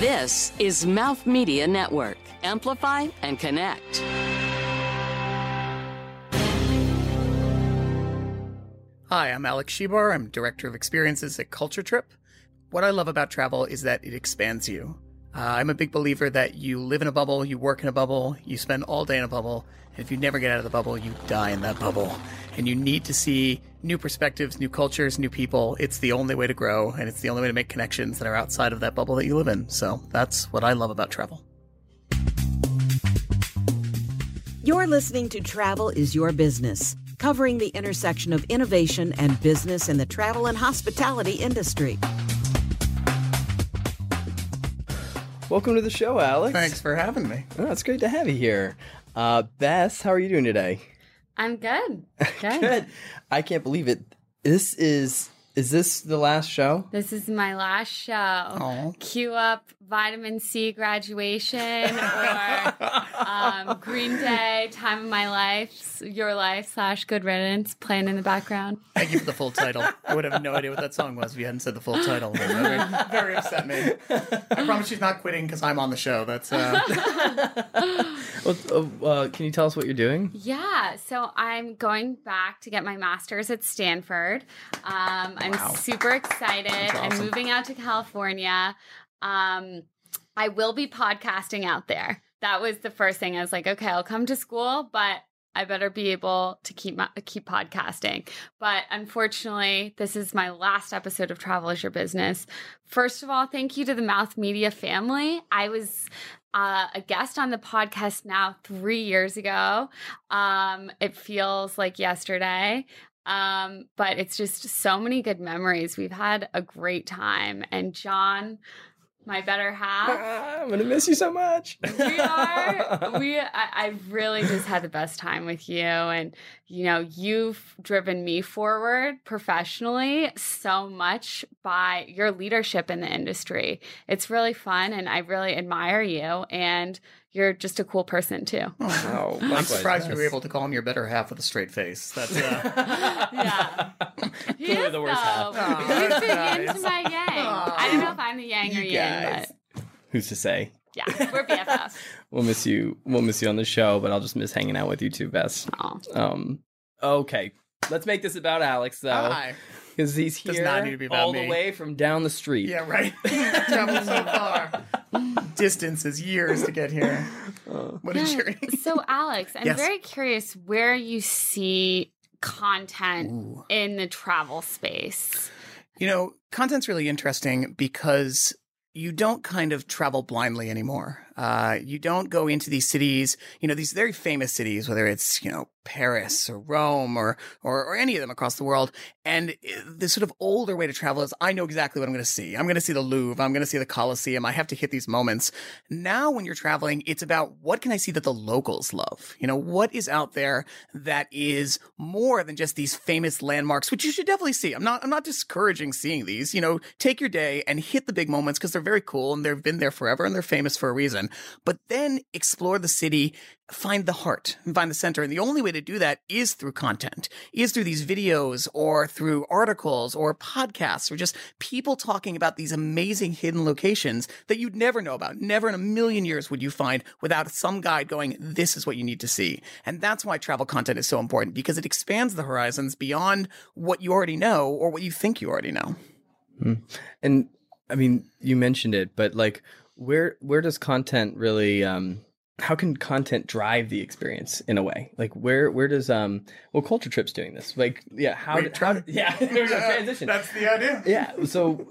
This is Mouth Media Network. Amplify and connect. Hi, I'm Alex Shebar. I'm Director of Experiences at Culture Trip. What I love about travel is that it expands you. Uh, I'm a big believer that you live in a bubble, you work in a bubble, you spend all day in a bubble, and if you never get out of the bubble, you die in that bubble. And you need to see new perspectives, new cultures, new people. It's the only way to grow, and it's the only way to make connections that are outside of that bubble that you live in. So that's what I love about travel. You're listening to Travel is Your Business, covering the intersection of innovation and business in the travel and hospitality industry. Welcome to the show, Alex. Thanks for having me. Oh, it's great to have you here. Uh, Bess, how are you doing today? I'm good. Good. Good. I can't believe it. This is is this the last show? This is my last show. Aw. Cue up vitamin C graduation or um, Green Day, Time of My Life, Your Life slash Good Riddance playing in the background. Thank you for the full title. I would have no idea what that song was if you hadn't said the full title. Very, very upset me. I promise she's not quitting because I'm on the show. That's uh, Well, uh, uh, can you tell us what you're doing? Yeah, so I'm going back to get my master's at Stanford. Um, I'm Wow. super excited. I'm moving out to California. Um, I will be podcasting out there. That was the first thing. I was like, okay, I'll come to school, but I better be able to keep my, keep podcasting. But unfortunately, this is my last episode of Travel is Your Business. First of all, thank you to the Mouth Media family. I was uh, a guest on the podcast now three years ago. Um, it feels like yesterday. Um, but it's just so many good memories. We've had a great time. And John, my better half, Ah, I'm gonna miss you so much. we are. We I, i've really just had the best time with you. And you know you've driven me forward professionally so much by your leadership in the industry. It's really fun and i really admire you. And you're just a cool person too Oh, I'm likewise, surprised you were able to call him your better half with a straight face. That's uh, yeah he Clearly is the worst though. half. he's the yin to my yang i don't know if i'm the yang or You yin guys. Who's to say? yeah we're bffs We'll miss you. We'll miss you on the show, but I'll just miss hanging out with you too, Bess. Aw. Um. Okay. Let's make this about Alex though, hi. Because he's Does here not need to be about all me. the way from down the street. Yeah, right. Traveled so far. Distance is years to get here. Oh. What a journey. so alex i'm Yes. very curious where you see content Ooh. in the travel space You know, content's really interesting because you don't kind of travel blindly anymore. Uh, you don't go into these cities, you know, these very famous cities, whether it's, you know, Paris or Rome or, or, or any of them across the world. And uh, the sort of older way to travel is I know exactly what I'm going to see. I'm going to see the Louvre. I'm going to see the Colosseum. I have to hit these moments. Now, when you're traveling, it's about what can I see that the locals love? You know, what is out there that is more than just these famous landmarks, which you should definitely see. I'm not, I'm not discouraging seeing these. You know, take your day and hit the big moments because they're very cool and they've been there forever and they're famous for a reason. But then explore the city, find the heart find the center. And the only way to do that is through content, is through these videos or through articles or podcasts or just people talking about these amazing hidden locations that you'd never know about. Never in a million years would you find without some guide going, this is what you need to see. And that's why travel content is so important because it expands the horizons beyond what you already know or what you think you already know. Hmm. And I mean, you mentioned it, but like, where where does content really? um How can content drive the experience in a way? Like, where where does um? Well, Culture Trip's doing this. Like, yeah, how? Wait, how yeah, there's a transition. That's the idea. yeah. So,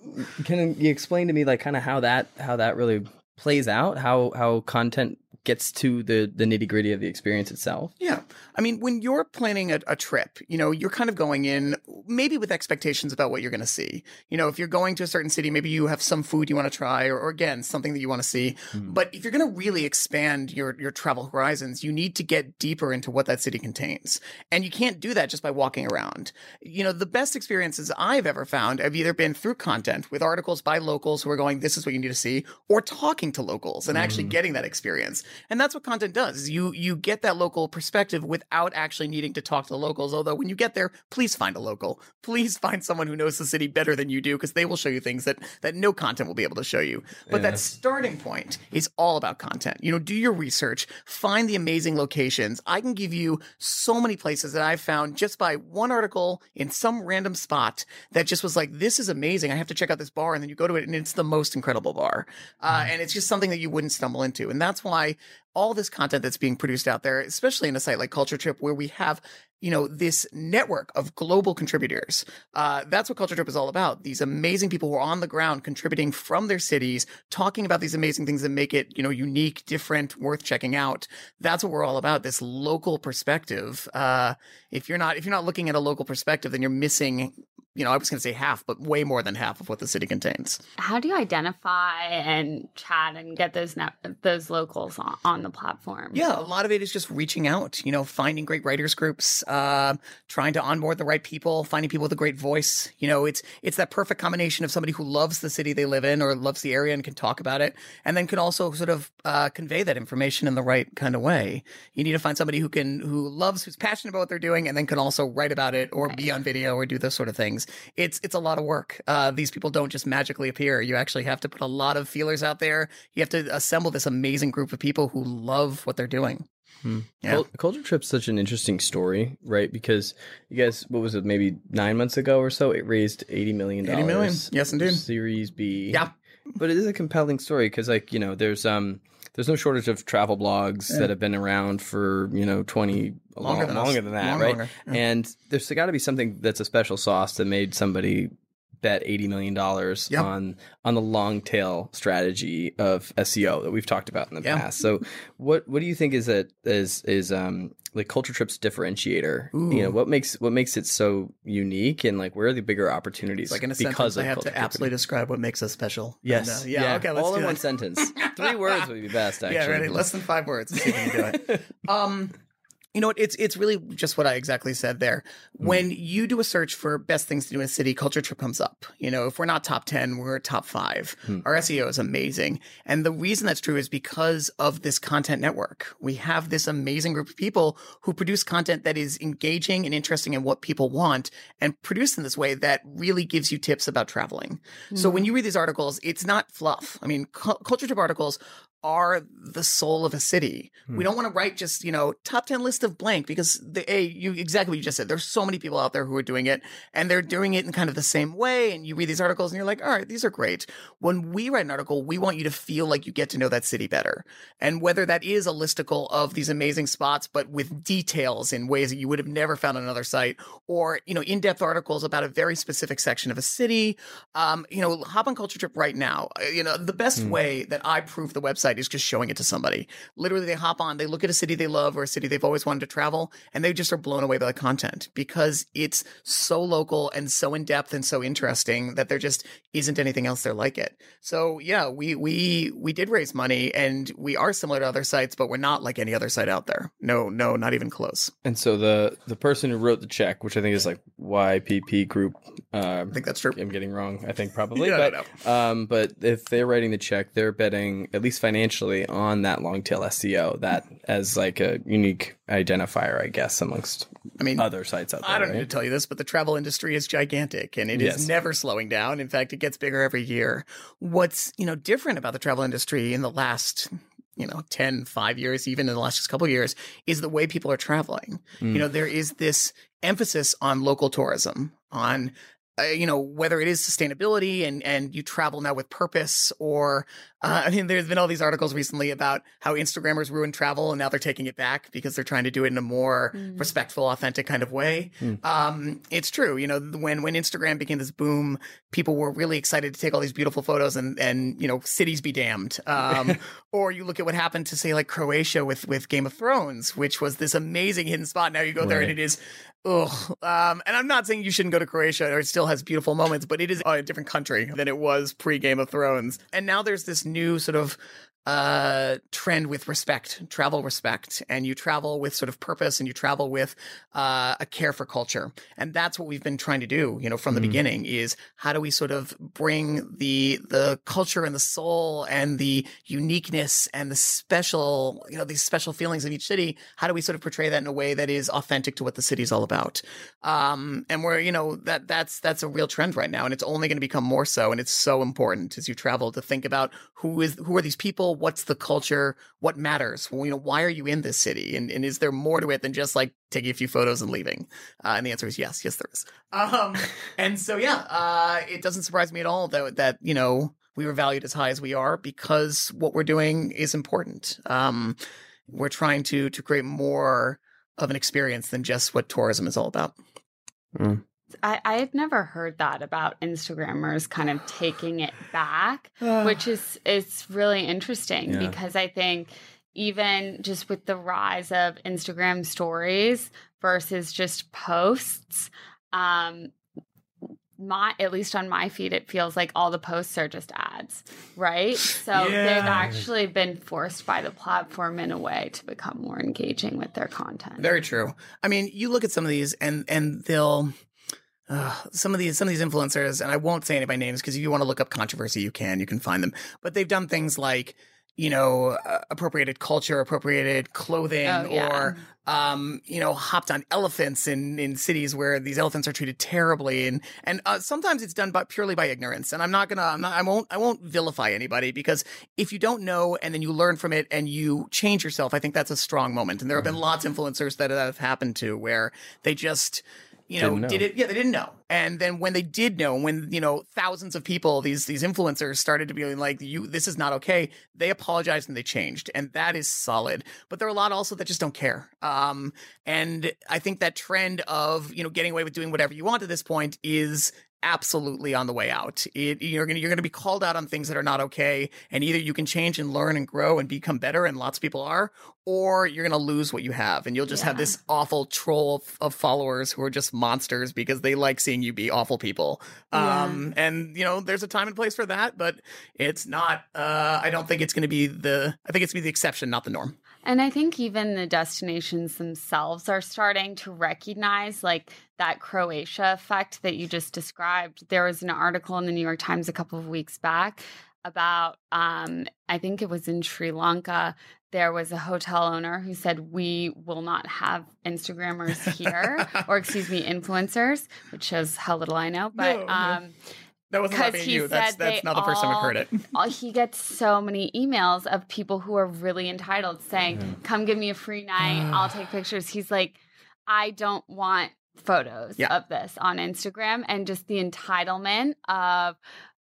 can you explain to me like kind of how that how that really plays out? How how content gets to the the nitty gritty of the experience itself? Yeah. I mean, when you're planning a, a trip, you know, you're kind of going in maybe with expectations about what you're going to see. You know, if you're going to a certain city, maybe you have some food you want to try or, or again, something that you want to see. Hmm. But if you're going to really expand your, your travel horizons, you need to get deeper into what that city contains. And you can't do that just by walking around. You know, the best experiences I've ever found have either been through content with articles by locals who are going, this is what you need to see, or talking to locals and actually hmm. getting that experience. And that's what content does. You you get that local perspective without actually needing to talk to the locals. Although when you get there, please find a local. Please find someone who knows the city better than you do because they will show you things that that no content will be able to show you. But that starting point is all about content. You know, do your research, find the amazing locations. I can give you so many places that I've found just by one article in some random spot that just was like, this is amazing. I have to check out this bar. And then you go to it and it's the most incredible bar. Uh, and it's just something that you wouldn't stumble into. And that's why all this content that's being produced out there, especially in a site like Culture Trip, where we have, you know, this network of global contributors. Uh, that's what Culture Trip is all about. These amazing people who are on the ground contributing from their cities, talking about these amazing things that make it, you know, unique, different, worth checking out. That's what we're all about. This local perspective. Uh, if you're not, if you're not looking at a local perspective, then you're missing you know, I was going to say half, but way more than half of what the city contains. How do you identify and chat and get those net, those locals on, on the platform? Yeah, a lot of it is just reaching out, you know, finding great writers groups, uh, trying to onboard the right people, finding people with a great voice. You know, it's it's that perfect combination of somebody who loves the city they live in or loves the area and can talk about it, and then can also sort of uh, convey that information in the right kind of way. You need to find somebody who can who loves, who's passionate about what they're doing, and then can also write about it or be on video or do those sort of things it's it's a lot of work. Uh, these people don't just magically appear. You actually have to put a lot of feelers out there. You have to assemble this amazing group of people who love what they're doing. Hmm. Yeah. Cul- Culture Trip's such an interesting story, right? Because you guys, what was it, maybe nine months ago or so, it raised eighty million dollars. 80 million. Yes, indeed. Series B. Yeah. but it is a compelling story because, like, you know, there's um, there's no shortage of travel blogs that have been around for you know twenty Longer long- than longer than that, Long right? longer. Yeah. And there's got to be something that's a special sauce that made somebody bet eighty million dollars Yep. on on the long tail strategy of SEO that we've talked about in the Yeah. past. So, what what do you think is that is is um like Culture Trip's differentiator? You know, what makes what makes it so unique, and like where are the bigger opportunities? Like in a because sentence, I have Culture to absolutely describe what makes us special. Yes. And, uh, yeah, Okay. Let's all in that. one sentence. Three words would be best. Actually. Yeah. Ready. Less than five words. Let's see if we can do it. Um, you know what? It's it's really just what I exactly said there. Mm. When you do a search for best things to do in a city, Culture Trip comes up. You know, if we're not top ten, we're top five. Hmm. Our SEO is amazing, and the reason that's true is because of this content network. We have this amazing group of people who produce content that is engaging and interesting in what people want, and produced in this way that really gives you tips about traveling. So when mm. you read these articles, it's not fluff. I mean, cu- Culture Trip articles are the soul of a city. We don't want to write just, you know, top 10 list of blank because the A, you exactly what you just said. There's so many people out there who are doing it and they're doing it in kind of the same way. And you read these articles and you're like, all right, these are great. When we write an article, we want you to feel like you get to know that city better. And whether that is a listicle of these amazing spots, but with details in ways that you would have never found on another site or, you know, in-depth articles about a very specific section of a city, um, you know, hop on Culture Trip right now. Uh, You know, the best way that I prove the website is just showing it to somebody. Literally, they hop on, they look at a city they love or a city they've always wanted to travel, and they just are blown away by the content because it's so local and so in depth and so interesting that there just isn't anything else there like it. So yeah, we we we did raise money, and we are similar to other sites, but we're not like any other site out there. No, no, not even close. And so the the person who wrote the check, which I think is like YPP Group, uh, I think that's true. I'm getting wrong. I think probably, Yeah, but um, but if they're writing the check, they're betting at least financially on that long tail SEO that as like a unique identifier, I guess, amongst I mean, other sites out there. I don't need to tell you this, but the travel industry is gigantic and it is Yes. never slowing down. In fact, it gets bigger every year. What's, you know, different about the travel industry in the last, you know, 10, 5 years, even in the last just couple of years, is the way people are traveling. Mm. You know, there is this emphasis on local tourism, on uh, you know whether it is sustainability and and you travel now with purpose or uh, I mean there's been all these articles recently about how Instagrammers ruin travel and now they're taking it back because they're trying to do it in a more Mm. respectful authentic kind of way. Um, it's true, you know when when Instagram became this boom, people were really excited to take all these beautiful photos and and you know cities be damned. Um, or you look at what happened to say like Croatia with with Game of Thrones, which was this amazing hidden spot. Now you go there and it is Ugh. Um, and I'm not saying you shouldn't go to Croatia or it still has beautiful moments, but it is a different country than it was pre Game of Thrones. And now there's this new sort of uh, trend with respect, travel respect, and you travel with sort of purpose, and you travel with uh, a care for culture, and that's what we've been trying to do. You know, from the Mm. beginning, is how do we sort of bring the the culture and the soul and the uniqueness and the special, you know, these special feelings of each city. How do we sort of portray that in a way that is authentic to what the city's all about? Um, and we're, you know, that that's that's a real trend right now, and it's only going to become more so. And it's so important as you travel to think about who is who are these people, what's the culture, what matters. Well, you know, why are you in this city, and and is there more to it than just like taking a few photos and leaving? Uh, and the answer is yes, yes, there is. Um, and so yeah, uh, it doesn't surprise me at all that that you know we were valued as high as we are because what we're doing is important. Um, we're trying to to create more of an experience than just what tourism is all about. I, I had never heard that about Instagrammers kind of taking it back, which is it's really interesting Yeah. because I think even just with the rise of Instagram stories versus just posts, um, my at least on my feed, it feels like all the posts are just ads, right? So they've actually been forced by the platform in a way to become more engaging with their content. Very true. I mean, you look at some of these, and and they'll. Uh, some of these some of these influencers, and I won't say any by names because if you want to look up controversy, you can you can find them. But they've done things like you know uh, appropriated culture, appropriated clothing, Oh, yeah. or um, you know hopped on elephants in in cities where these elephants are treated terribly, and and uh, sometimes it's done by purely by ignorance. And I'm not gonna I'm not I won't I won't vilify anybody because if you don't know and then you learn from it and you change yourself, I think that's a strong moment. And there have been lots of influencers that have happened to where they just, you know, know. did it. Yeah, they didn't know. And then when they did know, when you know thousands of people, these these influencers started to be like, "You, this is not okay." They apologized and they changed, and that is solid. But there are a lot also that just don't care. Um, and I think that trend of you know getting away with doing whatever you want at this point is absolutely on the way out. It, you're gonna you're gonna be called out on things that are not okay, and either you can change and learn and grow and become better, and lots of people are, or you're gonna lose what you have, and you'll just have this awful troll of, of followers who are just monsters because they like seeing you be awful people. Um, and you know, there's a time and place for that, but it's not. Uh, I don't think it's gonna be the. I think it's gonna be the exception, not the norm. And I think even the destinations themselves are starting to recognize like that Croatia effect that you just described. There was an article in the New York Times a couple of weeks back about um I think it was in Sri Lanka. There was a hotel owner who said we will not have Instagrammers here or excuse me influencers, which shows how little I know, but No, no. That wasn't 'Cause laughing at he you. That's said that's they not the first time I've heard all- it. uh, he gets so many emails of people who are really entitled saying, "Come give me a free night. I'll take pictures." He's like, "I don't want photos Yeah. of this on Instagram," and just the entitlement of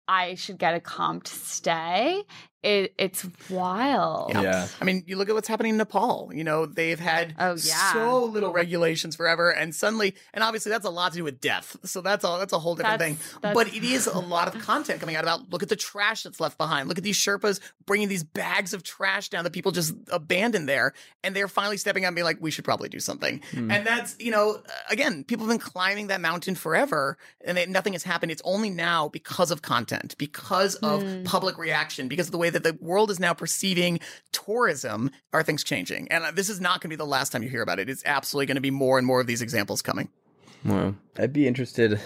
I should get a comped stay. It, it's wild. Yeah. Yeah. I mean, you look at what's happening in Nepal. You know, they've had Oh, yeah. so little regulations forever, and suddenly, and obviously, that's a lot to do with death. So that's all. That's a whole different That's- thing. that's- But it is a lot of content coming out about. Look at the trash that's left behind. Look at these Sherpas bringing these bags of trash down that people just abandon there, and they're finally stepping up and being like, "We should probably do something." Hmm. And that's you know, uh, again, people have been climbing that mountain forever, and they, nothing has happened. It's only now because of content, because of hmm. public reaction, because of the way that the world is now perceiving tourism. Are things changing? And uh, this is not going to be the last time you hear about it. It's absolutely going to be more and more of these examples coming. Wow. I'd be interested.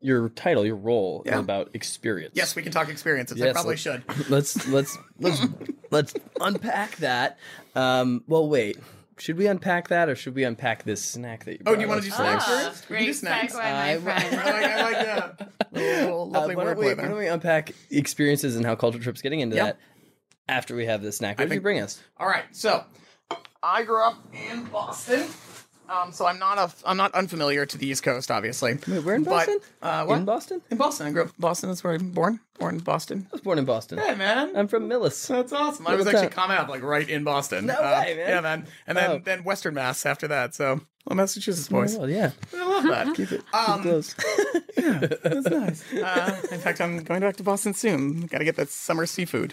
Your title, your role Yeah. is about experience. Yes, we can talk experiences. I probably let's- should. Let's let's let's let's unpack that. Um, well, wait. Should we unpack that, or should we unpack this snack that you? Brought? Oh, do you want to do us? snacks Ah, first? We can do great snacks. segue, I- my I like, I like that. Little, little Uh, lovely why, don't we, wordplay why there. don't we unpack experiences and how Culture Trip's getting into Yeah. that after we have the snack? What did you think- bring us? All right, so I grew up in Boston, um, so I'm not a I'm not unfamiliar to the East Coast, obviously. Wait, where in But, Boston? uh, what? In Boston? In Boston, I grew up in Boston. That's where I'm born. Born in Boston. I was born in Boston. Hey, man. I'm from Millis. That's awesome. I was actually town. coming up like right in Boston. No Uh, way, man. Yeah, man. And then Oh. then Western Mass after that. So little Massachusetts boys. Well, yeah. I love that. Keep it. Um, keep those. yeah, that's nice. Uh, in fact, I'm going back to Boston soon. Got to get that summer seafood.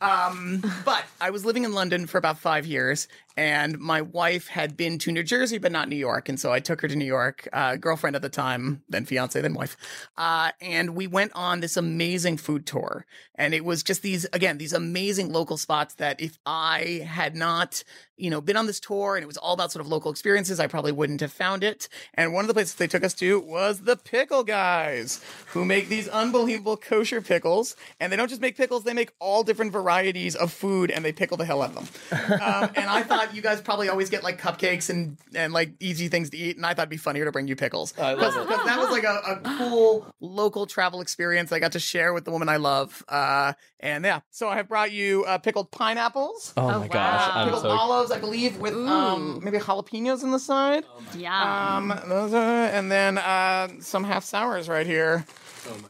Um, but I was living in London for about five years, and my wife had been to New Jersey, but not New York. And so I took her to New York, uh, girlfriend at the time, then fiance, then wife. Uh, and we went on this amazing food tour. And it was just these, again, these amazing local spots that if I had not, you know, been on this tour and it was all about sort of local experiences, I probably wouldn't have found it. And one of the places they took us to was the Pickle Guys, who make these unbelievable kosher pickles. And they don't just make pickles, they make all different varieties of food and they pickle the hell out of them. Um, and I thought you guys probably always get like cupcakes and, and like easy things to eat. And I thought it'd be funnier to bring you pickles. I love. Because that was like a, a cool local travel experience I got to share with the woman I love. Uh, and yeah, so I have brought you uh, pickled pineapples. Oh, Oh, my gosh. I'm Pickled so olives, I believe, with um, maybe jalapenos on the side. Yeah. Um, those are, and then uh, some half sours right here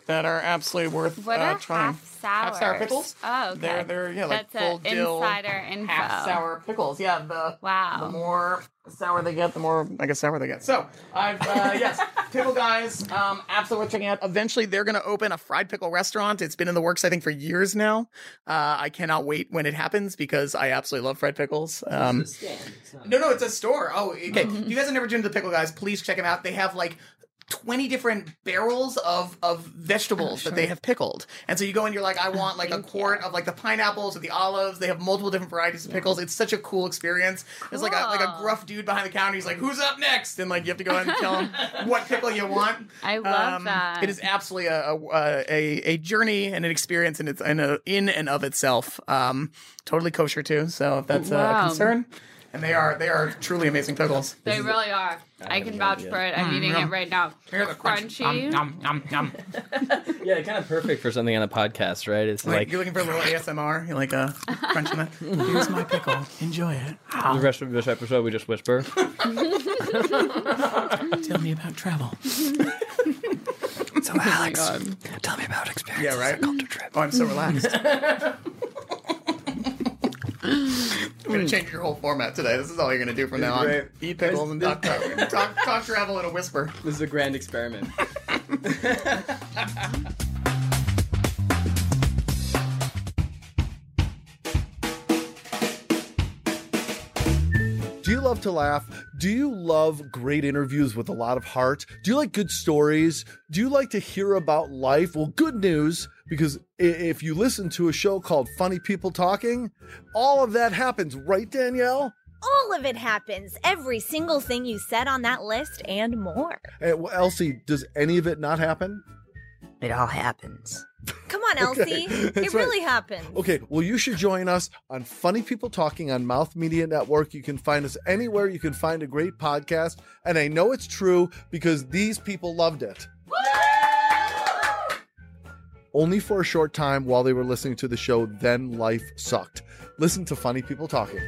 that are absolutely worth what uh, trying. half sours? Half sour pickles. Oh, okay. They're they're yeah like That's full a dill insider info. half sour pickles. Yeah, the Wow. the more sour they get, the more I guess sour they get. So I've uh, yes, pickle guys, um, absolutely worth checking out. Eventually, they're going to open a fried pickle restaurant. It's been in the works, I think, for years now. Uh, I cannot wait when it happens because I absolutely love fried pickles. Um, no, no, it's a store. Oh, okay. If you guys have never been to the Pickle Guys, please check them out. They have like 20 different barrels of, of vegetables that they have pickled. And so you go and you're like, I want like a quart of like the pineapples or the olives. They have multiple different varieties of pickles. It's such a cool experience. There's like a like a gruff dude behind the counter. He's like, who's up next? And like you have to go ahead and tell him what pickle you want. Um, I love that. It is absolutely a a, a, a journey and an experience in its in, a, in and of itself. Um, totally kosher too. So if that's Wow. a concern. And they are they are truly amazing pickles. They really are. I can vouch for it. I'm mm, eating it right now. Here, the crunch. Crunchy. Nom, nom, nom, nom. Yeah, kind of perfect for something on a podcast, right? It's Like, like, you're looking for a little ASMR. You're like uh, crunching that. Mm-hmm. Here's my pickle. Enjoy it. Ah. the rest of this episode, we just whisper. Tell me about travel. so oh Alex, Tell me about experience. yeah, right. Culture trip. Oh, I'm so relaxed. I'm gonna hmm. change your whole format today. This is all you're gonna do from now on. Great. Eat pickles and talk, talk, talk, talk travel in a whisper. This is a grand experiment. Do you love to laugh? Do you love great interviews with a lot of heart? Do you like good stories? Do you like to hear about life? Well, good news, because if you listen to a show called Funny People Talking, all of that happens, right, Danielle? All of it happens. Every single thing you said on that list and more. Eh, well, Elsie, does any of it not happen? It all happens. Come on, Elsie. that's it really happens. Okay, well, you should join us on Funny People Talking on Mouth Media Network. You can find us anywhere you can find a great podcast. And I know it's true because these people loved it. Only for a short time while they were listening to the show, then life sucked. Listen to Funny People Talking.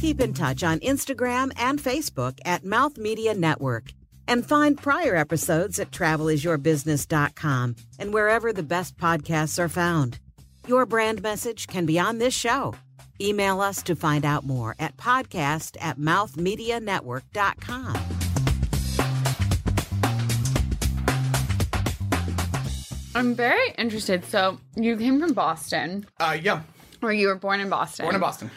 Keep in touch on Instagram and Facebook at Mouth Media Network. And find prior episodes at travelisyourbusiness.com and wherever the best podcasts are found. Your brand message can be on this show. Email us to find out more at podcast at mouthmedianetwork.com. I'm very interested. So you came from Boston, Uh, yeah, or you were born in Boston. born in Boston.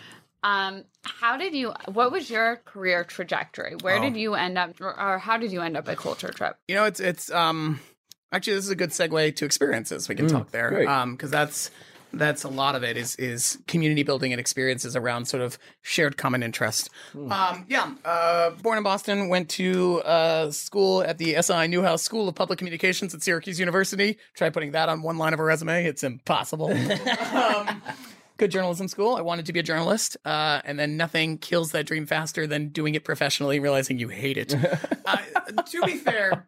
Um, how did you? What was your career trajectory? Where Oh. did you end up, or, or how did you end up at Culture Trip? You know, it's it's um actually this is a good segue to experiences. We can talk there, great. um, because that's that's a lot of it is is community building and experiences around sort of shared common interest. Um, yeah, uh, born in Boston, went to uh, school at the SI Newhouse School of Public Communications at Syracuse University. Try putting that on one line of a resume; it's impossible. um, good journalism school. I wanted to be a journalist, uh, and then nothing kills that dream faster than doing it professionally, realizing you hate it. uh, to be fair,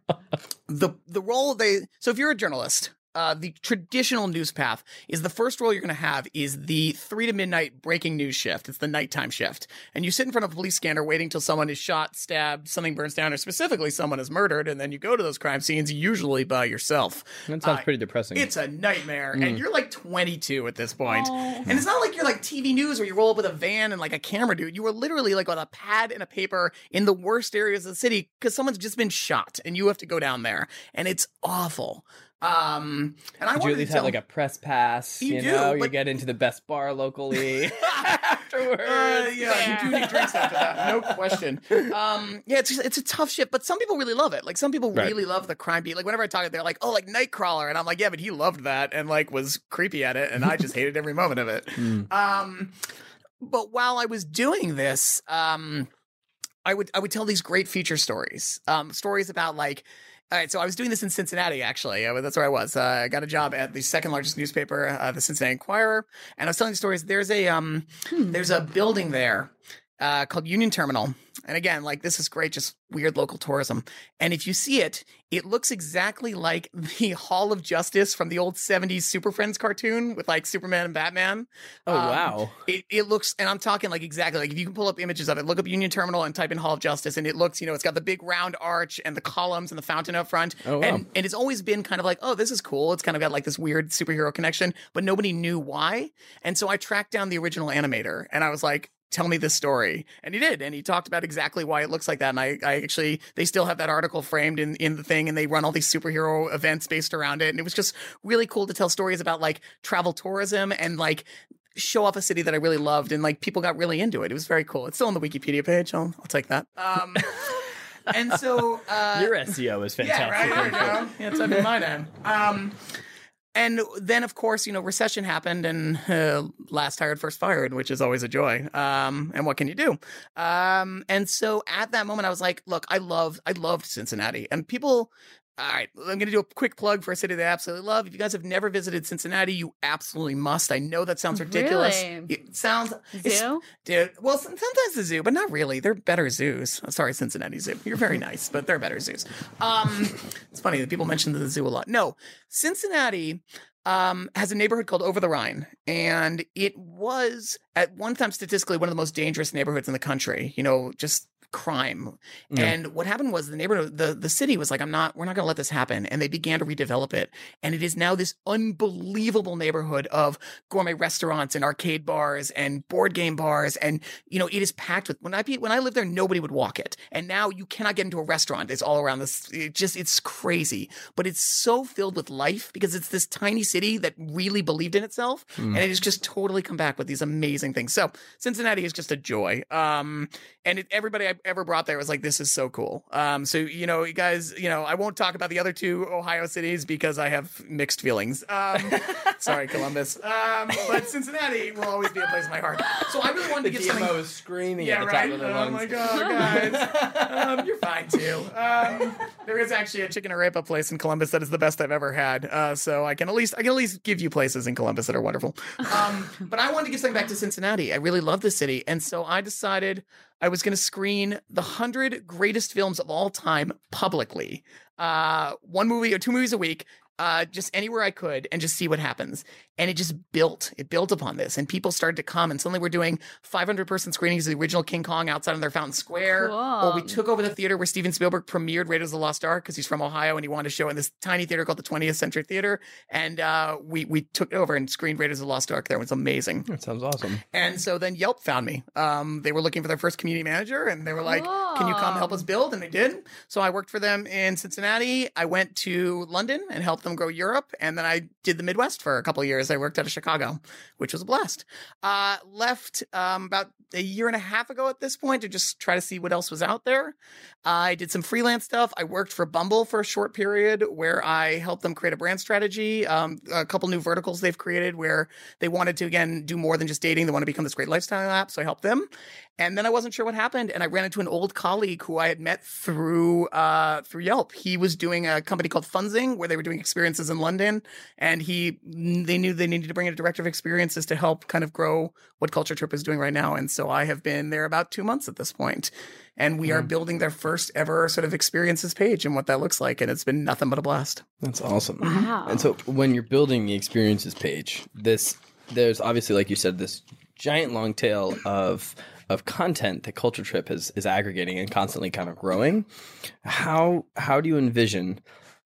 the the role they so if you're a journalist, uh, the traditional news path is the first role you're going to have is the three to midnight breaking news shift. It's the nighttime shift. And you sit in front of a police scanner waiting till someone is shot, stabbed, something burns down, or specifically someone is murdered. And then you go to those crime scenes usually by yourself. That sounds Uh, pretty depressing. It's a nightmare. Mm. And you're like 22 at this point. And it's not like you're like TV news where you roll up with a van and like a camera dude. You were literally like on a pad and a paper in the worst areas of the city because someone's just been shot and you have to go down there. And it's awful. Um, and I Did you at least have like a press pass? You You, do, know, you get into the best bar locally afterwards. Uh, yeah, you do need drinks after that, no question. Um, yeah, it's it's a tough shit, but some people really love it. Like some people Right. really love the crime beat. Like whenever I talk, to it, they're like, "Oh, like Nightcrawler," and I'm like, "Yeah, but he loved that and like was creepy at it, and I just hated every moment of it." Mm. Um, but while I was doing this, um, I would I would tell these great feature stories, um, stories about like. All right, so I was doing this in Cincinnati. Actually, Uh, that's where I was. Uh, I got a job at the second largest newspaper, uh, the Cincinnati Enquirer, and I was telling these stories. There's a um, there's a building there uh, called Union Terminal, and again, like this is great, just weird local tourism. And if you see it, it looks exactly like the Hall of Justice from the old '70s Super Friends cartoon with like Superman and Batman. Oh Um, wow! It, it looks, and I'm talking like exactly like if you can pull up images of it, look up Union Terminal and type in Hall of Justice, and it looks, you know, it's got the big round arch and the columns and the fountain up front. Oh, wow. And and it's always been kind of like, oh, this is cool. It's kind of got like this weird superhero connection, but nobody knew why. And so I tracked down the original animator, and I was like. Tell me this story. And he did. And he talked about exactly why it looks like that. And I, I actually, they still have that article framed in, in the thing and they run all these superhero events based around it. And it was just really cool to tell stories about like travel tourism and like show off a city that I really loved, and like people got really into it. It was very cool. It's still on the Wikipedia page. I'll, I'll take that. Um, and so uh, Your SEO is fantastic. yeah, fantastic. right. There you go. Yeah, it's under my name. Um, and then, of course, you know, recession happened, and uh, last hired, first fired, which is always a joy. Um, and what can you do? Um, and so at that moment, I was like, look, I love, I loved Cincinnati, and people. All right, I'm going to do a quick plug for a city they absolutely love. If you guys have never visited Cincinnati, you absolutely must. I know that sounds ridiculous. Really? It sounds Zoo? Dude, well, sometimes the zoo, but not really. They're better zoos. Sorry, Cincinnati Zoo. You're very nice, but they're better zoos. Um, it's funny that people mention the zoo a lot. No, Cincinnati um, has a neighborhood called Over the Rhine, and it was at one time statistically one of the most dangerous neighborhoods in the country. You know, just crime. Yeah. And what happened was the neighborhood, the, the city was like, I'm not, we're not going to let this happen. And they began to redevelop it. And it is now this unbelievable neighborhood of gourmet restaurants and arcade bars and board game bars. And, you know, it is packed with, when I, when I lived there, nobody would walk it. And now you cannot get into a restaurant. It's all around this. It just, it's crazy, but it's so filled with life because it's this tiny city that really believed in itself. And it has just totally come back with these amazing things. So Cincinnati is just a joy. Um, and it, everybody I ever brought there was like, this is so cool. Um, so, you know, you guys, you know, I won't talk about the other two Ohio cities because I have mixed feelings. Um, sorry, Columbus. Um, but Cincinnati will always be a place in my heart. So I really wanted to The give something. DMO is screaming Yeah, at the right. top of their oh lungs. my god, guys, um, you're fine too. Um, there is actually a chicken arepa place in Columbus that is the best I've ever had. Uh, so I can at least I can at least give you places in Columbus that are wonderful. Um, but I wanted to give something back to Cincinnati. I really love the city, and so I decided I was going to screen the hundred greatest films of all time publicly. Uh, one movie or two movies a week. Uh, just anywhere I could and just see what happens. And it just built, it built upon this. And people started to come. And suddenly we're doing 500 person screenings of the original King Kong outside on their Fountain Square. Or we took over the theater where Steven Spielberg premiered Raiders of the Lost Ark because he's from Ohio and he wanted to show in this tiny theater called the 20th Century Theater. And uh, we, we took it over and screened Raiders of the Lost Ark there. It was amazing. That sounds awesome. And so then Yelp found me. Um, they were looking for their first community manager and they were like, Can you come help us build? And they did. So I worked for them in Cincinnati. I went to London and helped them grow Europe. And then I did the Midwest for a couple of years. I worked out of Chicago, which was a blast. Uh, left um, about a year and a half ago at this point to just try to see what else was out there. I did some freelance stuff. I worked for Bumble for a short period where I helped them create a brand strategy, um, a couple new verticals they've created where they wanted to, again, do more than just dating. They want to become this great lifestyle app. So I helped them. And then I wasn't sure what happened. And I ran into an old colleague who I had met through, uh, through Yelp. He was doing a company called Funzing where they were doing experiences in London, and he they knew they needed to bring in a director of experiences to help kind of grow what Culture Trip is doing right now. And so I have been there about two months at this point, and we are mm-hmm. building their first ever sort of experiences page and what that looks like, and it's been nothing but a blast. That's awesome. Wow. Mm-hmm. And so when you're building the experiences page, this there's obviously like you said this giant long tail of of content that Culture Trip is is aggregating and constantly kind of growing. How how do you envision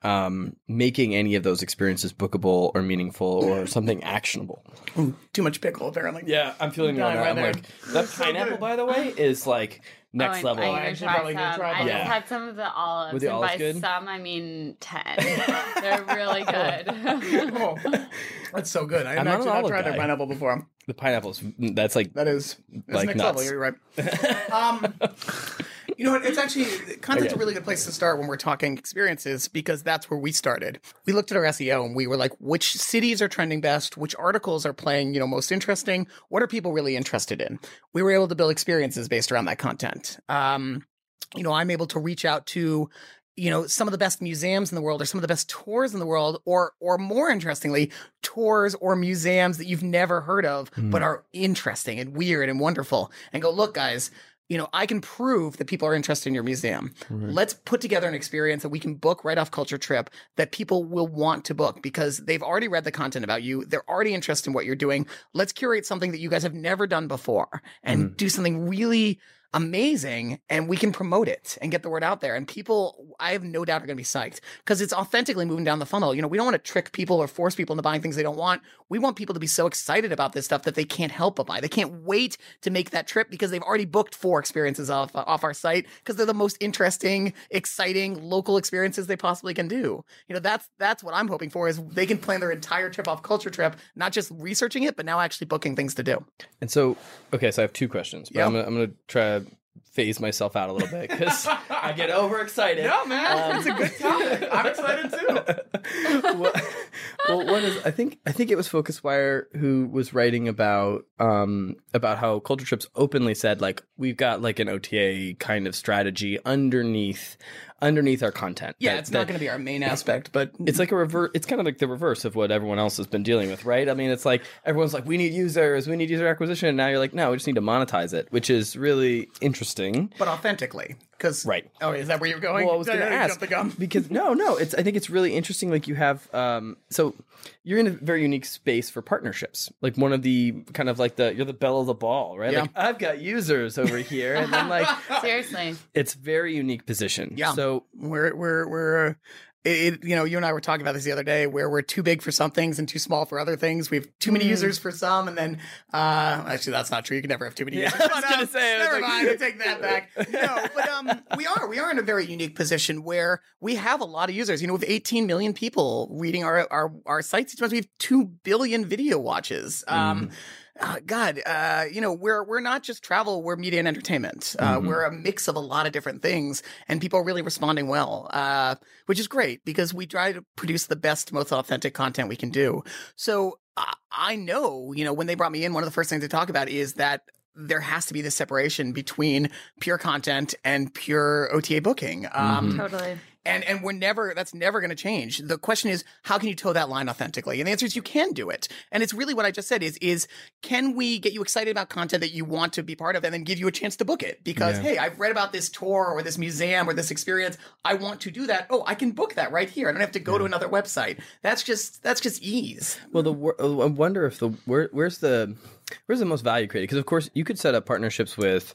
um, making any of those experiences bookable or meaningful or something actionable? Ooh, too much pickle, apparently. Yeah, I'm feeling you on that. right I'm like that pineapple, by the way, is like next Oh, level. I, I need to actually try probably some. gonna try I that. just had some of the olives, Were the and by good? some I mean ten. They're really good. Oh, that's so good. I I'm have not actually an not tried guy. their pineapple before. The pineapples. That's like That is that's Like next nuts. level. You're right. Um, you know what? It's actually content's Okay. a really good place to start when we're talking experiences because that's where we started. We looked at our SEO and we were like, which cities are trending best? Which articles are playing, you know, most interesting? What are people really interested in? We were able to build experiences based around that content. Um, you know, I'm able to reach out to you know some of the best museums in the world or some of the best tours in the world or or more interestingly tours or museums that you've never heard of but are interesting and weird and wonderful and go look guys you know i can prove that people are interested in your museum. Let's put together an experience that we can book right off culture trip that people will want to book because they've already read the content about you. They're already interested in what you're doing. Let's curate something that you guys have never done before and mm-hmm. do something really amazing and we can promote it and get the word out there and people i have no doubt are going to be psyched because it's authentically moving down the funnel. You know we don't want to trick people or force people into buying things they don't want. We want people to be so excited about this stuff that they can't help but buy. They can't wait to make that trip because they've already booked four experiences off off our site because they're the most interesting exciting local experiences they possibly can do. You know that's that's what i'm hoping for is they can plan their entire trip off culture trip not just researching it but now actually booking things to do. And so, okay, so I have two questions, but Yep. I'm try to phase myself out a little bit because I get overexcited. no man. Um, it's a good topic. I'm excited too. Well, well, one I think I think it was PhocusWire who was writing about um about how Culture Trips openly said like we've got like an OTA kind of strategy underneath underneath our content. Yeah, that- it's not going to be our main aspect, but it's like a reverse it's kind of like the reverse of what everyone else has been dealing with right i mean it's like everyone's like we need users we need user acquisition and now you're like no we just need to monetize it which is really interesting but authentically. Because Right. Oh, is that where you're going? well, I was going to ask the gun? because no, no, it's. I think it's really interesting. Like you have, um, so you're in a very unique space for partnerships. Like one of the kind of like the you're the bell of the ball, right? Yeah. Like I've got users over here, and then like Seriously. it's very unique position. Yeah. So So we're we're we're. It, it- you know, you and I were talking about this the other day, where we're too big for some things and too small for other things. We have too many users for some, and then uh, actually, that's not true. You can never have too many Yeah, users. I was gonna um, say, never like- mind. I take that back. No, but um, we are we are in a very unique position where we have a lot of users. You know, with 18 million people reading our our our sites each month, we have two billion video watches. Um, uh, God, uh, you know, we're we're not just travel; we're media and entertainment. Uh, We're a mix of a lot of different things, and people are really responding well, uh, which is great because we try to produce the best, most authentic content we can do. So I I know, you know, when they brought me in, one of the first things they talk about is that there has to be this separation between pure content and pure OTA booking. Um, Totally. And and we're never that's never going to change. The question is how can you toe that line authentically? And the answer is you can do it. And it's really what i just said is is can we get you excited about content that you want to be part of and then give you a chance to book it? Because Yeah. hey i've read about this tour or this museum or this experience. I want to do that. Oh i can book that right here. I don't have to go to another website. That's just that's just ease. Well, the wor- oh, I wonder if the where, where's the where's the most value created? Because of course you could set up partnerships with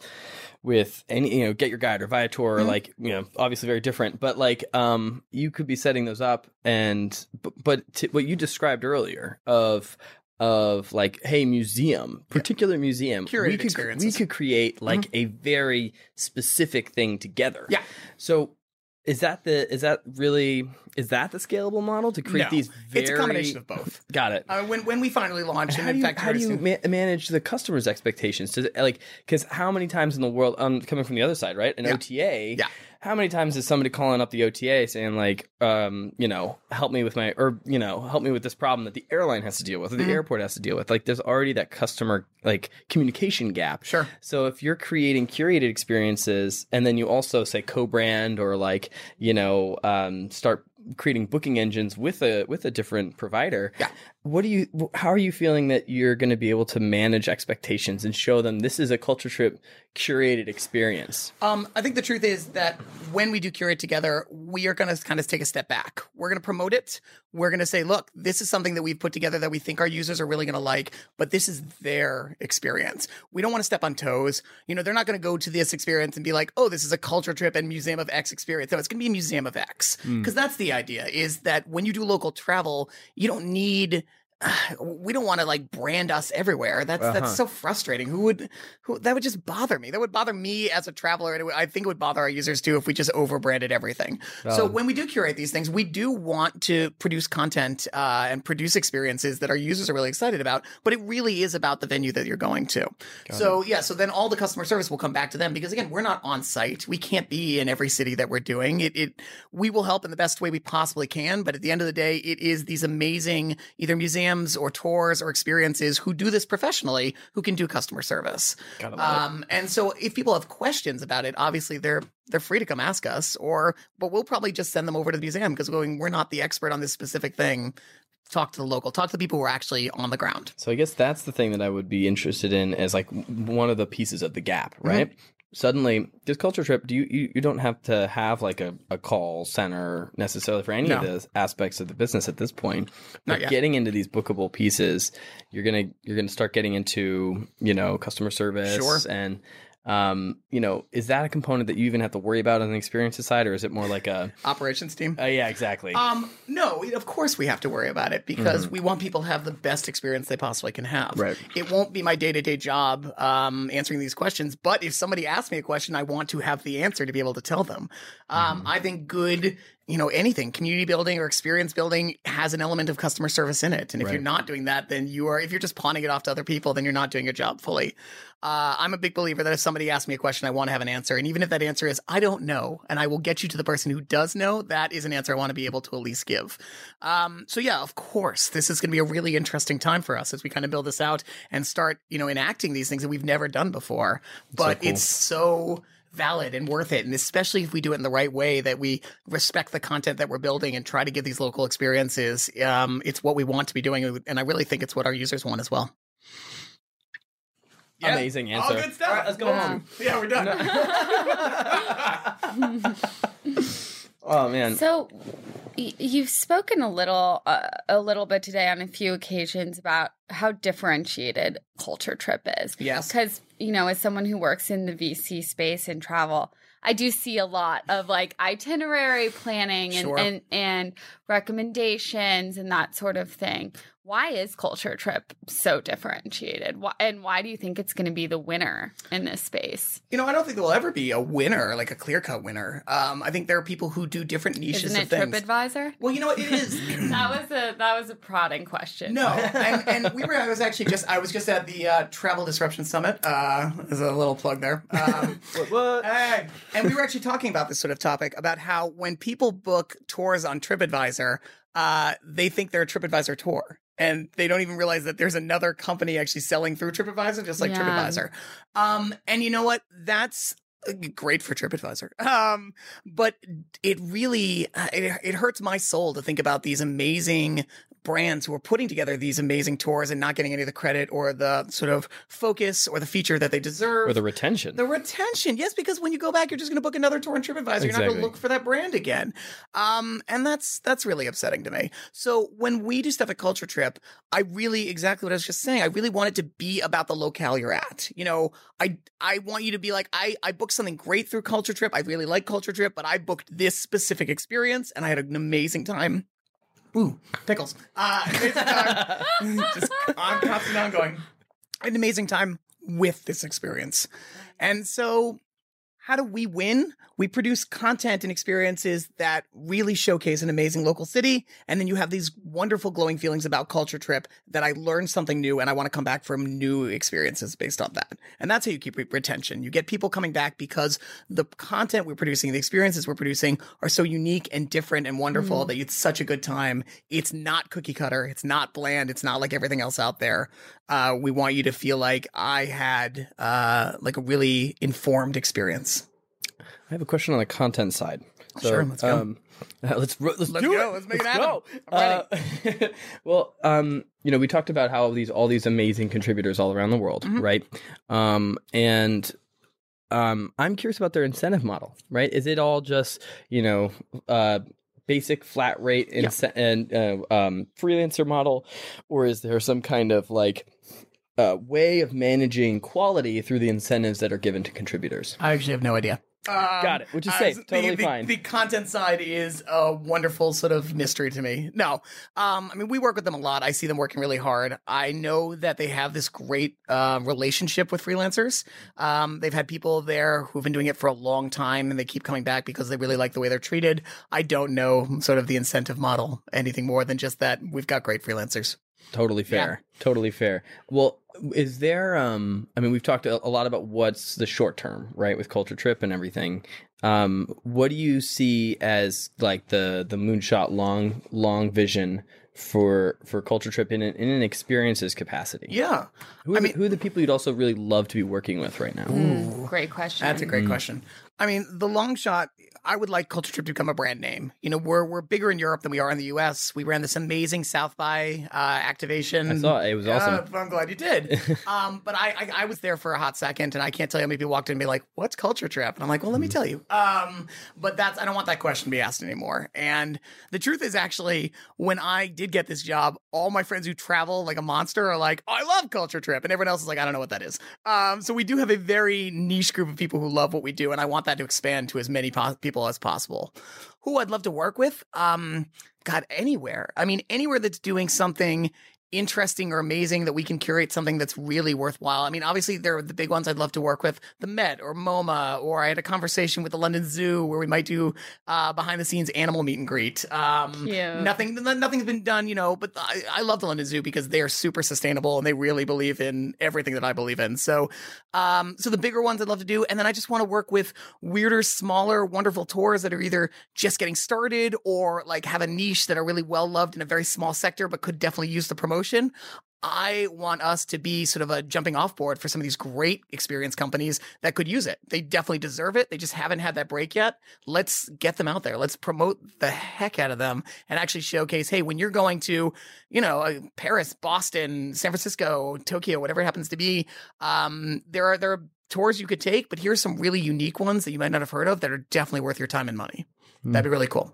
with any you know GetYourGuide or Viator or like you know obviously very different, but like um you could be setting those up and but, but to, what you described earlier of of like hey museum particular museum Curated we could we could create like a very specific thing together. Yeah. so is that the is that really is that the scalable model to create No. these very it's a combination of both got it uh, when when we finally launched and in do you, fact how do you ma- manage the customer's expectations? Does it, like because how many times in the world, um, coming from the other side, right? An Yeah. OTA. Yeah. How many times is somebody calling up the OTA saying like, um, you know, help me with my, or you know, help me with this problem that the airline has to deal with or the Mm-hmm. airport has to deal with? Like, there's already that customer like communication gap. Sure. So if you're creating curated experiences and then you also say co-brand or like, you know, um, start creating booking engines with a with a different provider. Yeah. What do you? How are you feeling that you're going to be able to manage expectations and show them this is a culture trip curated experience? Um, I think the truth is that when we do curate together, we are going to kind of take a step back. We're going to promote it. We're going to say, look, this is something that we've put together that we think our users are really going to like, but this is their experience. We don't want to step on toes. You know, they're not going to go to this experience and be like, oh, this is a culture trip and Museum of X experience. No, it's going to be a Museum of X. Because that's the idea is that when you do local travel, you don't need we don't want to like brand us everywhere. That's Uh-huh. that's so frustrating. Who would who that would just bother me. That would bother me as a traveler, and it would, I think it would bother our users too if we just over branded everything. So when we do curate these things, we do want to produce content uh, and produce experiences that our users are really excited about. But it really is about the venue that you're going to. so yeah, so then all the customer service will come back to them because again, we're not on site. We can't be in every city that we're doing. It it we will help in the best way we possibly can, but at the end of the day, it is these amazing either museums or tours or experiences who do this professionally who can do customer service. Gotta love it. Um, and so if people have questions about it, obviously they're they're free to come ask us, or but we'll probably just send them over to the museum because going we're not the expert on this specific thing. Talk to the local, talk to the people who are actually on the ground. So I guess that's the thing that I would be interested in as like one of the pieces of the gap, right? Suddenly, this culture trip, do you, you you don't have to have like a, a call center necessarily for any of the aspects of the business at this point. Not But yet. getting into these bookable pieces, you're gonna you're gonna start getting into you know customer service Sure. and um you know is that a component that you even have to worry about on the experiences side or is it more like a Operations team. uh, yeah exactly Um, no, of course we have to worry about it because we want people to have the best experience they possibly can have. Right. It won't be my day to day job um, answering these questions, but if somebody asks me a question, I want to have the answer to be able to tell them. Um, I think good, you know, anything community building or experience building has an element of customer service in it, and if Right. you're not doing that, then you are. If you're just pawning it off to other people, then you're not doing your job fully. Uh, I'm a big believer that if somebody asks me a question, I want to have an answer. And even if that answer is, I don't know, and I will get you to the person who does know, that is an answer I want to be able to at least give. Um, so yeah, of course, this is going to be a really interesting time for us as we kind of build this out and start, you know, enacting these things that we've never done before. But cool. it's so valid and worth it. And especially if we do it in the right way, that we respect the content that we're building and try to give these local experiences. Um, it's what we want to be doing. And I really think it's what our users want as well. Yeah. Amazing All good stuff. All right, let's go Yeah. home. Yeah, we're done. Oh man. So y- you've spoken a little uh, a little bit today on a few occasions about how differentiated culture trip is. Yes. Cuz you know, as someone who works in the VC space and travel, I do see a lot of like itinerary planning and Sure. and, and recommendations and that sort of thing. Why is culture trip so differentiated? Why, and why do you think it's going to be the winner in this space? You know, I don't think there will ever be a winner, like a clear cut winner. Um, I think there are people who do different niches Isn't of it things. TripAdvisor? well, you know what? It is. That was a that was a prodding question. No, and, and we were. I was actually just. I was just at the uh, Travel Disruption Summit. Uh, there's a little plug there. Um, what, what? Hey. And we were actually talking about this sort of topic about how when people book tours on TripAdvisor, uh, they think they're a TripAdvisor tour. And they don't even realize that there's another company actually selling through TripAdvisor, just like Yeah. TripAdvisor. Um, and you know what? That's uh, great for TripAdvisor. Um, but it really uh, it, it hurts my soul to think about these amazing brands who are putting together these amazing tours and not getting any of the credit or the sort of focus or the feature that they deserve. or the retention. The retention, yes, because when you go back, you're just going to book another tour on TripAdvisor. You're not going to look for that brand again, um, and that's that's really upsetting to me. So when we do stuff at Culture Trip, I really exactly what I was just saying. I really want it to be about the locale you're at. You know, I I want you to be like, I I booked something great through Culture Trip. I really like Culture Trip, but I booked this specific experience, and I had an amazing time. Ooh, pickles. Uh, just on constant ongoing. An amazing time with this experience. And so, how do we win? We produce content and experiences that really showcase an amazing local city. And then you have these wonderful glowing feelings about Culture Trip that I learned something new and I want to come back from new experiences based on that. And that's how you keep retention. You get people coming back because the content we're producing, the experiences we're producing are so unique and different and wonderful that it's such a good time. It's not cookie cutter. It's not bland. It's not like everything else out there. Uh, we want you to feel like I had uh, like a really informed experience. I have a question on the content side. So, Sure, let's go. Um, Uh, let's let's, Let's do go. it. Let's make it happen. go. Uh, well, um, you know, we talked about how these all these amazing contributors all around the world, Mhm. right? Um, and um, I'm curious about their incentive model, right? Is it all just you know uh, basic flat rate ince- and uh, um, freelancer model, or is there some kind of like uh, way of managing quality through the incentives that are given to contributors? I actually have no idea. Um, Got it, which is uh, safe. the- Totally the, fine. The content side is a wonderful sort of mystery to me. No, um, I mean we work with them a lot. I see them working really hard. I know that they have this great uh, relationship with freelancers. Um, they've had people there who've been doing it for a long time, and they keep coming back because they really like the way they're treated. I don't know sort of the incentive model anything more than just that we've got great freelancers. Totally fair. Totally fair. Well, is there um I mean we've talked a, a lot about what's the short term, right, with Culture Trip and everything. Um what do you see as like the the moonshot long long vision for for Culture Trip in an, in an experiences capacity? Yeah, Who are, I the, mean- who are the people you'd also really love to be working with right now? Mm, great question. That's a Mm. great question. I mean, the long shot, I would like Culture Trip to become a brand name. You know, we're we're bigger in Europe than we are in the US. We ran this amazing South by uh, activation. I saw it. It was awesome. Uh, I'm glad you did. um, but I, I I was there for a hot second, and I can't tell you how many people walked in and be like, "What's Culture Trip?" And I'm like, "Well, let me tell you." Um, but that's I don't want that question to be asked anymore. And the truth is, actually, when I did get this job, all my friends who travel like a monster are like, oh, "I love Culture Trip," and everyone else is like, "I don't know what that is." Um, so we do have a very niche group of people who love what we do, and I want that to expand to as many po- people as possible. Who I'd love to work with? Um, God, anywhere. I mean, anywhere that's doing something interesting or amazing that we can curate something that's really worthwhile. I mean, obviously there are the big ones I'd love to work with, the Met or MoMA, or I had a conversation with the London Zoo where we might do uh, behind the scenes animal meet and greet. Um, Nothing, nothing's been done, you know. But I, I love the London Zoo because they are super sustainable and they really believe in everything that I believe in. So, um, so the bigger ones I'd love to do, and then I just want to work with weirder, smaller, wonderful tours that are either just getting started or like have a niche that are really well loved in a very small sector, but could definitely use the promotion. I want us to be sort of a jumping off board for some of these great experience companies that could use it. They definitely deserve it. They just haven't had that break yet. Let's get them out there. Let's promote the heck out of them and actually showcase, hey, when you're going to, you know, uh, Paris, Boston, San Francisco, Tokyo, whatever it happens to be, um, there are there are tours you could take, but here's some really unique ones that you might not have heard of that are definitely worth your time and money. That'd be really cool.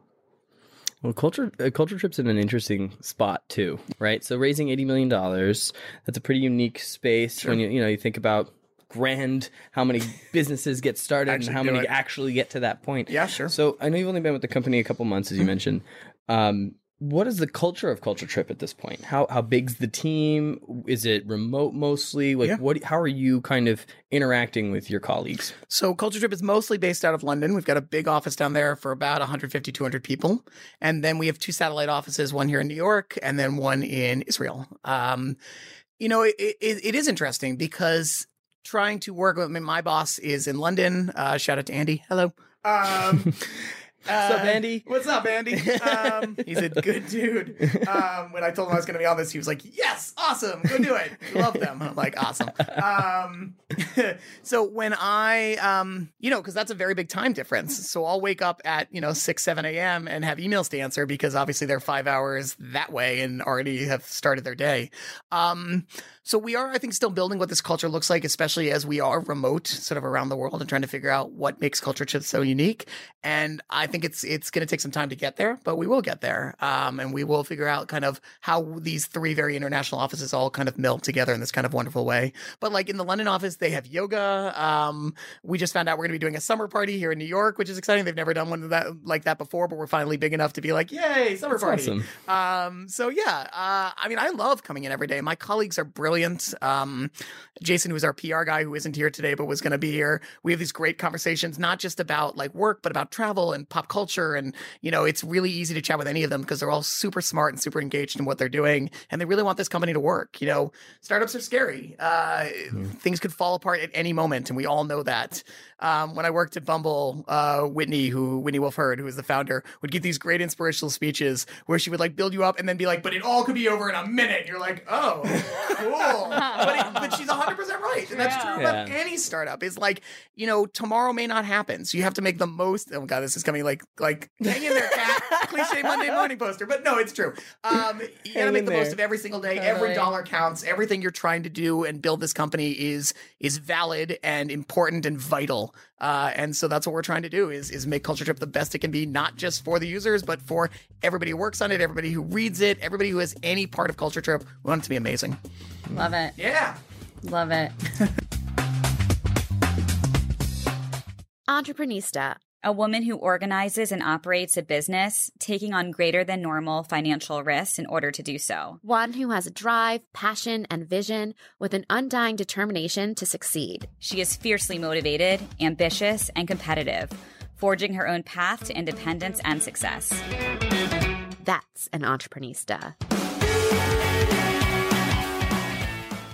Well, culture uh, culture trip's in an interesting spot too, right? So raising eighty million dollars, that's a pretty unique space when you you know you think about grand how many businesses get started and how many it. actually get to that point. Yeah, sure. So I know you've only been with the company a couple months, as you mentioned. Um, what is the culture of Culture Trip at this point? How how big's the team? Is it remote mostly? Like Yeah. what? How are you kind of interacting with your colleagues? So Culture Trip is mostly based out of London. We've got a big office down there for about 150, 200 people. And then we have two satellite offices, one here in New York and then one in Israel. Um, you know, it, it, it is interesting because trying to work with, I mean, my boss is in London. Uh, shout out to Andy. Hello. Um, What's up, uh, Andy? What's up, Andy? Um, he's a good dude. Um, when I told him I was going to be on this, he was like, "Yes, awesome, go do it. Love them." I'm like, "Awesome." Um, so when I, um, you know, because that's a very big time difference. So I'll wake up at you know six, seven a.m. and have emails to answer because obviously they're five hours that way and already have started their day. Um, so we are, I think, still building what this culture looks like, especially as we are remote, sort of around the world, and trying to figure out what makes Culture Trip's so unique. And I think it's it's going to take some time to get there, but we will get there, um, and we will figure out kind of how these three very international offices all kind of meld together in this kind of wonderful way. But like in the London office, they have yoga. Um, we just found out we're going to be doing a summer party here in New York, which is exciting. They've never done one of that like that before, but we're finally big enough to be like, yay, summer That's party. awesome. Um, so yeah, uh, I mean, I love coming in every day. My colleagues are brilliant. Um, Jason, who's our PR guy, who isn't here today but was going to be here, we have these great conversations, not just about like work, but about travel and pop culture. And you know, it's really easy to chat with any of them because they're all super smart and super engaged in what they're doing, and they really want this company to work. You know, startups are scary. Uh, Things could fall apart at any moment, and we all know that. Um, when I worked at Bumble, uh, Whitney, who Whitney Wolfe Herd, who the founder, would give these great inspirational speeches where she would like build you up and then be like, "But it all could be over in a minute." You're like, "Oh, cool," but it, but she's 100 percent right, and that's true about Yeah. any startup. Is like, you know, tomorrow may not happen, so you have to make the most. Oh god, this is coming like like hang in there, cat. Cliche Monday morning poster, but no, it's true. Um, you gotta Hang make in the most of every single day. Every dollar counts. Everything you're trying to do and build this company is is valid and important and vital. Uh, and so that's what we're trying to do is is make Culture Trip the best it can be, not just for the users, but for everybody who works on it, everybody who reads it, everybody who has any part of Culture Trip. We want it to be amazing. Love it. Yeah. Love it. Entreprenista, a woman who organizes and operates a business, taking on greater than normal financial risks in order to do so. One who has a drive, passion, and vision with an undying determination to succeed. She is fiercely motivated, ambitious, and competitive, forging her own path to independence and success. That's an Entreprenista.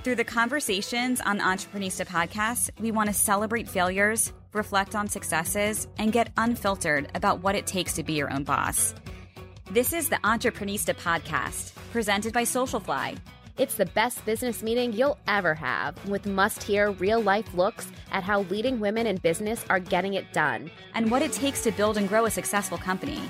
Through the conversations on the Entreprenista podcast, we want to celebrate failures, reflect on successes, and get unfiltered about what it takes to be your own boss. This is the Entreprenista podcast, presented by Socialfly. It's the best business meeting you'll ever have with must hear real life looks at how leading women in business are getting it done and what it takes to build and grow a successful company.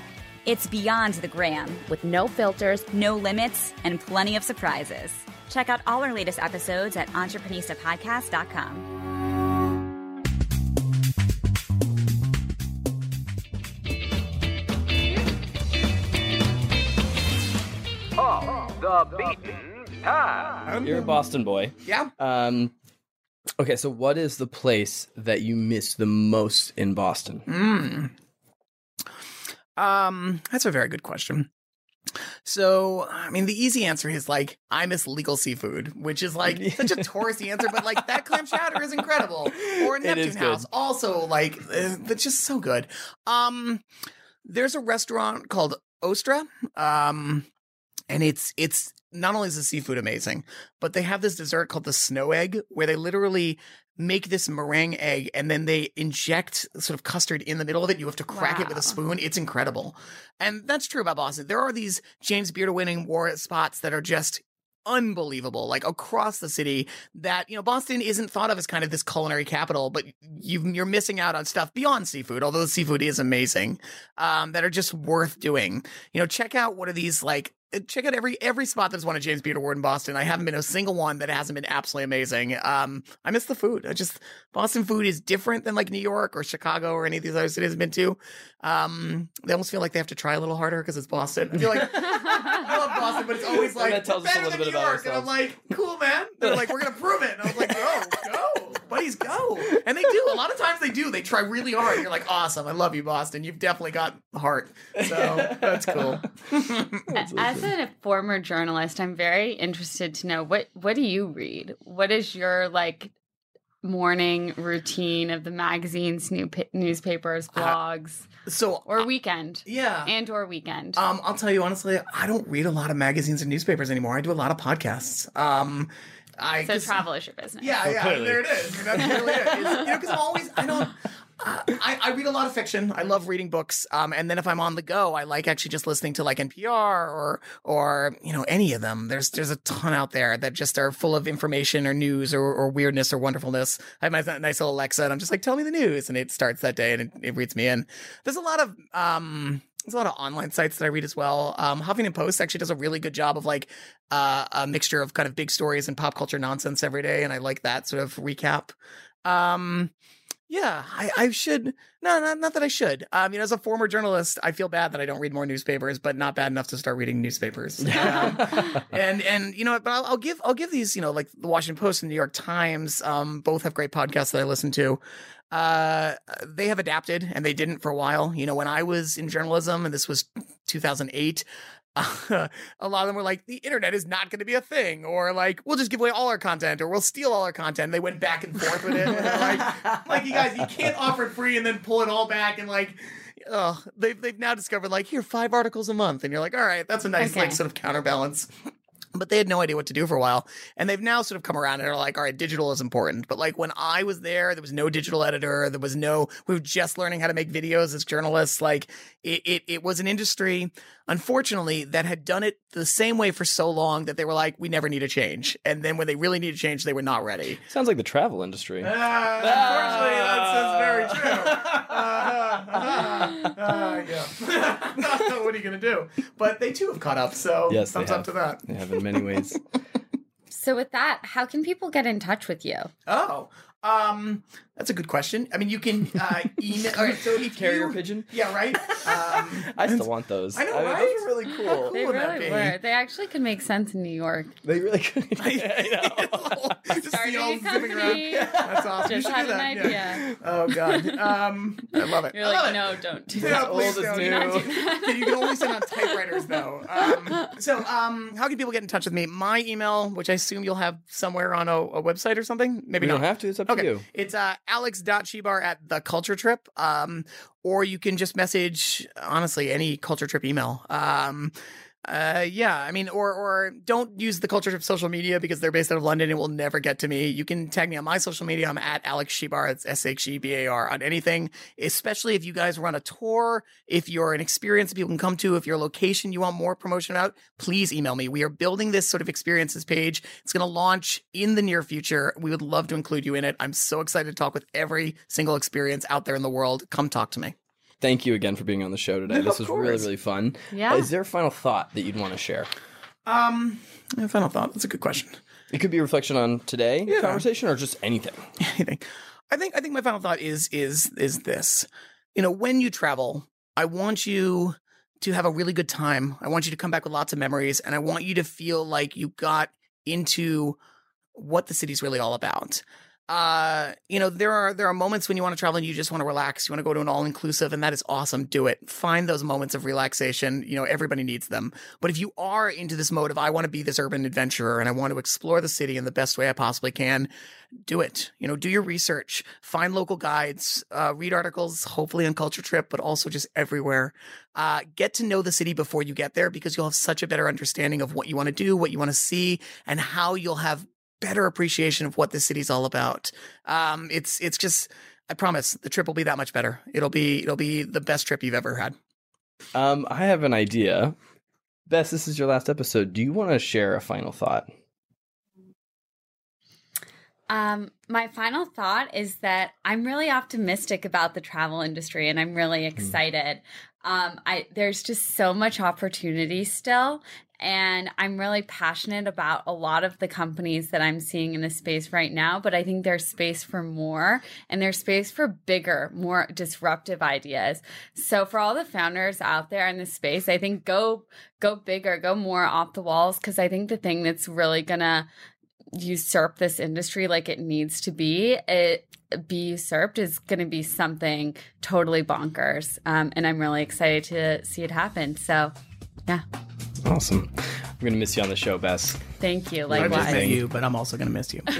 It's beyond the gram, with no filters, no limits, and plenty of surprises. Check out all our latest episodes at entreprenistapodcast.com. the beaten path. You're a Boston boy. Yeah. Um, okay, so what is the place that you miss the most in Boston? Mm. Um, that's a very good question. So, I mean, the easy answer is like, I miss legal seafood, which is like such a touristy answer, but like that clam chowder is incredible. Or Neptune is good. House, also like, uh, it's just so good. Um, there's a restaurant called Ostra. Um, and it's it's not only is the seafood amazing, but they have this dessert called the snow egg, where they literally make this meringue egg and then they inject sort of custard in the middle of it. You have to crack it with a spoon. It's incredible, and that's true about Boston. There are these James Beard winning war spots that are just unbelievable like across the city that you know boston isn't thought of as kind of this culinary capital but you you're missing out on stuff beyond seafood although the seafood is amazing um that are just worth doing you know check out what are these like check out every every spot that's won a James Beard Award in Boston. I haven't been a single one that hasn't been absolutely amazing. Um, I miss the food. I just Boston food is different than like New York or Chicago or any of these other cities I've been to. Um, they almost feel like they have to try a little harder because it's Boston. I feel like I love Boston, but it's always like that tells us a better than New York. And I'm like, cool, man. They're like, we're gonna prove it. And I was like, go, go, buddies, go. And they do. A lot of times they do. They try really hard. You're like, awesome. I love you, Boston. You've definitely got heart. So that's cool. As a former journalist, I'm very interested to know what what do you read? What is your like morning routine of the magazines, new newspapers, blogs, so or weekend? yeah. and or weekend. Um, I'll tell you honestly, I don't read a lot of magazines and newspapers anymore. I do a lot of podcasts. Um, I so 'cause- travel is your business. Yeah, yeah, clearly. there it is. That's really it. It's- you know, because I'm always, I don't. Uh, I, I read a lot of fiction. I love reading books. Um, and then if I'm on the go, I like actually just listening to like NPR or or you know any of them. There's there's a ton out there that just are full of information or news or, or weirdness or wonderfulness. I have my nice little Alexa, and I'm just like, tell me the news, and it starts that day and it, it reads me in. There's a lot of um. There's a lot of online sites that I read as well. Um, Huffington Post actually does a really good job of like uh, a mixture of kind of big stories and pop culture nonsense every day, and I like that sort of recap. Um, yeah, I, I should. No, not, not that I should. Um, you know, as a former journalist, I feel bad that I don't read more newspapers, but not bad enough to start reading newspapers. Um, and and you know, but I'll, I'll give I'll give these. You know, like the Washington Post and New York Times. Um, both have great podcasts that I listen to. Uh, they have adapted, and they didn't for a while. You know, when I was in journalism, and this was 2008. Uh, a lot of them were like, the internet is not going to be a thing, or like, we'll just give away all our content, or we'll steal all our content. They went back and forth with it. And like, like, you guys, you can't offer it free and then pull it all back and like, oh, they've they've now discovered like, here, five articles a month, and you're like, all right, that's a nice like sort of counterbalance. But they had no idea what to do for a while. And they've now sort of come around and are like, all right, digital is important. But like when I was there, there was no digital editor. There was no, we were just learning how to make videos as journalists. Like it, it, it was an industry, unfortunately, that had done it the same way for so long that they were like, we never need a change. And then when they really need a change, they were not ready. Sounds like the travel industry. unfortunately, that's, that's very true. Uh-huh. Uh, yeah. what are you gonna do? But they too have caught up, so Yes, they thumbs up to that. They have in many ways. So with that, how can people get in touch with you? Oh, um, that's a good question. I mean, you can uh, email. All right, so if Carrier you, pigeon? yeah, right. Um, I still want those. I know, mean, right? Those are really How cool. cool They would that really be? were. They actually could make sense in New York. They really could. I know. Just Starting a company. That's awesome. You Just should had do an that, idea. yeah. Oh god, um, I love it. You're I love like, it. no, don't do that. old please don't. Do not do that. You can only send on typewriters, though. Um, so, um, how can people get in touch with me? My email, which I assume you'll have somewhere on a, a website or something. Maybe We not. don't have to. It's up Okay, you. it's uh, alex.shebar at the Culture Trip, um, or you can just message honestly any Culture Trip email. Um, uh, yeah, I mean, or or don't use the Culture of social media because they're based out of London. It will never get to me. You can tag me on my social media. I'm at Alex Shebar. It's S H E B A R on anything. Especially if you guys run a tour, if you're an experience that people can come to, if your location you want more promotion about, please email me. We are building this sort of experiences page. It's going to launch in the near future. We would love to include you in it. I'm so excited to talk with every single experience out there in the world. Come talk to me. Thank you again for being on the show today. No, this was really, course. really fun. Yeah. Is there a final thought that you'd want to share? Um, yeah, final thought. That's a good question. It could be a reflection on today Yeah. conversation or just anything. anything. I think I think my final thought is is is this. You know, when you travel, I want you to have a really good time. I want you to come back with lots of memories and I want you to feel like you got into what the city's really all about. Uh, you know, there are there are moments when you want to travel and you just want to relax. You want to go to an all inclusive, and that is awesome. Do it. Find those moments of relaxation. You know, everybody needs them. But if you are into this mode of I want to be this urban adventurer and I want to explore the city in the best way I possibly can, do it. You know, do your research, find local guides, uh, read articles, hopefully on Culture Trip, but also just everywhere. Uh, get to know the city before you get there because you'll have such a better understanding of what you want to do, what you want to see, and how you'll have better appreciation of what the city's all about. Um, it's it's just I promise the trip will be that much better. It'll be it'll be the best trip you've ever had. Um, I have an idea. Bess, this is your last episode. Do you want to share a final thought? Um, my final thought is that I'm really optimistic about the travel industry and I'm really excited. Um, I there's just so much opportunity still and I'm really passionate about a lot of the companies that I'm seeing in the space right now, but I think there's space for more and there's space for bigger, more disruptive ideas. So for all the founders out there in the space, I think go go bigger, go more off the walls because I think the thing that's really gonna usurp this industry like it needs to be it be usurped is going to be something totally bonkers. Um, and i'm really excited to see it happen. So yeah Awesome. I'm going to miss you on the show, Bess. thank you I just likewise miss you, but I'm also gonna miss you.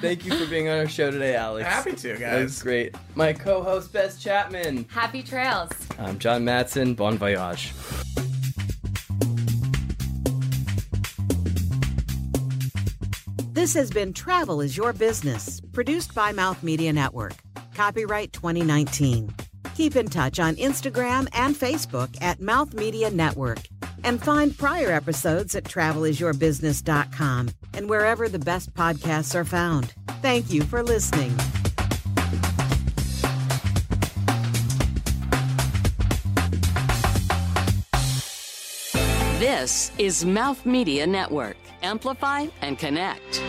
Thank you for being on our show today, Alex. Happy to, That was guys. great. My co host, Bess Chapman. happy trails I'm John Matson. Bon voyage. This has been Travel is Your Business, produced by Mouth Media Network. Copyright 2019. Keep in touch on Instagram and Facebook at Mouth Media Network. And find prior episodes at travelisyourbusiness.com and wherever the best podcasts are found. Thank you for listening. This is Mouth Media Network. Amplify and connect.